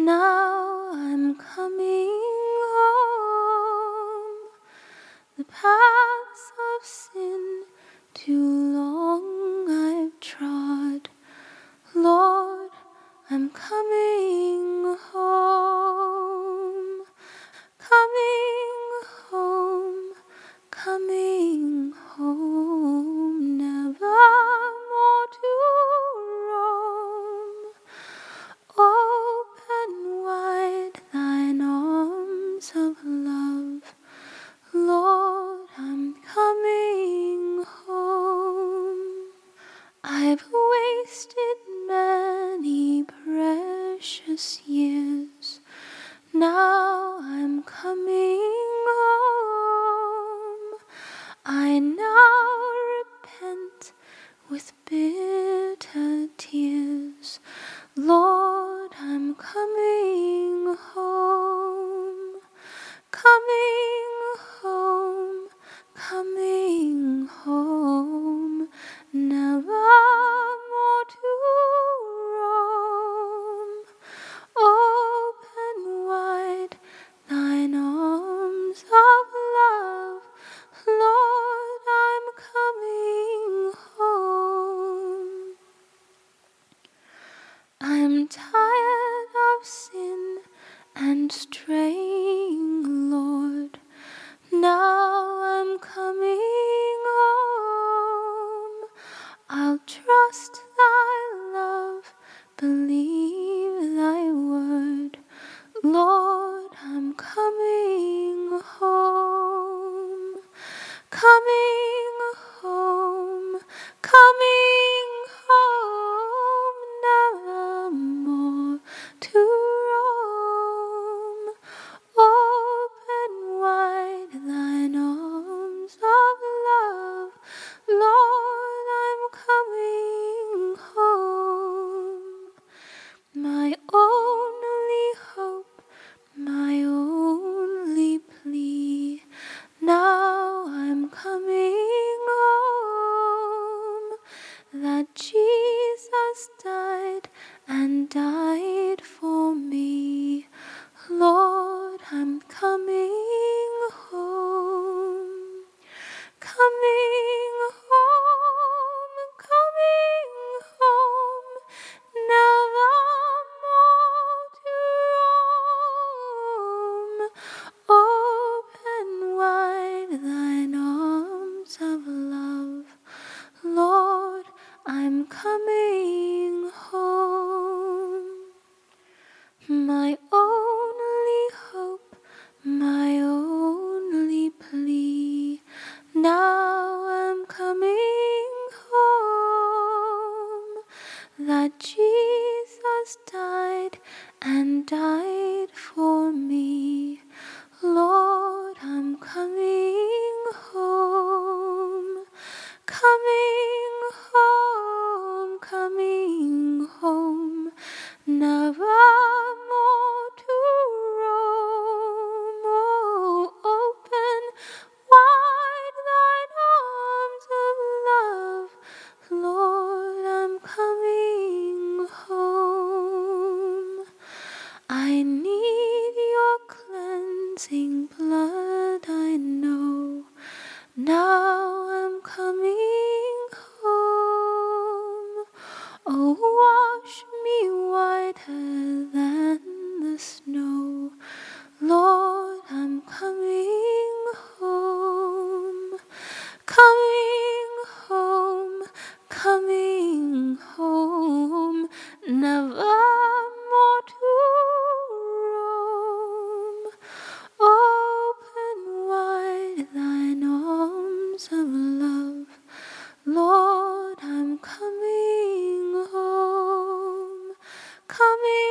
Now I'm coming home. The paths of sin to Lord. I'm tired of sin and straying, Lord. Now I'm coming home. I'll trust thy love, believe thy word, Lord. coming. 垃圾 coming.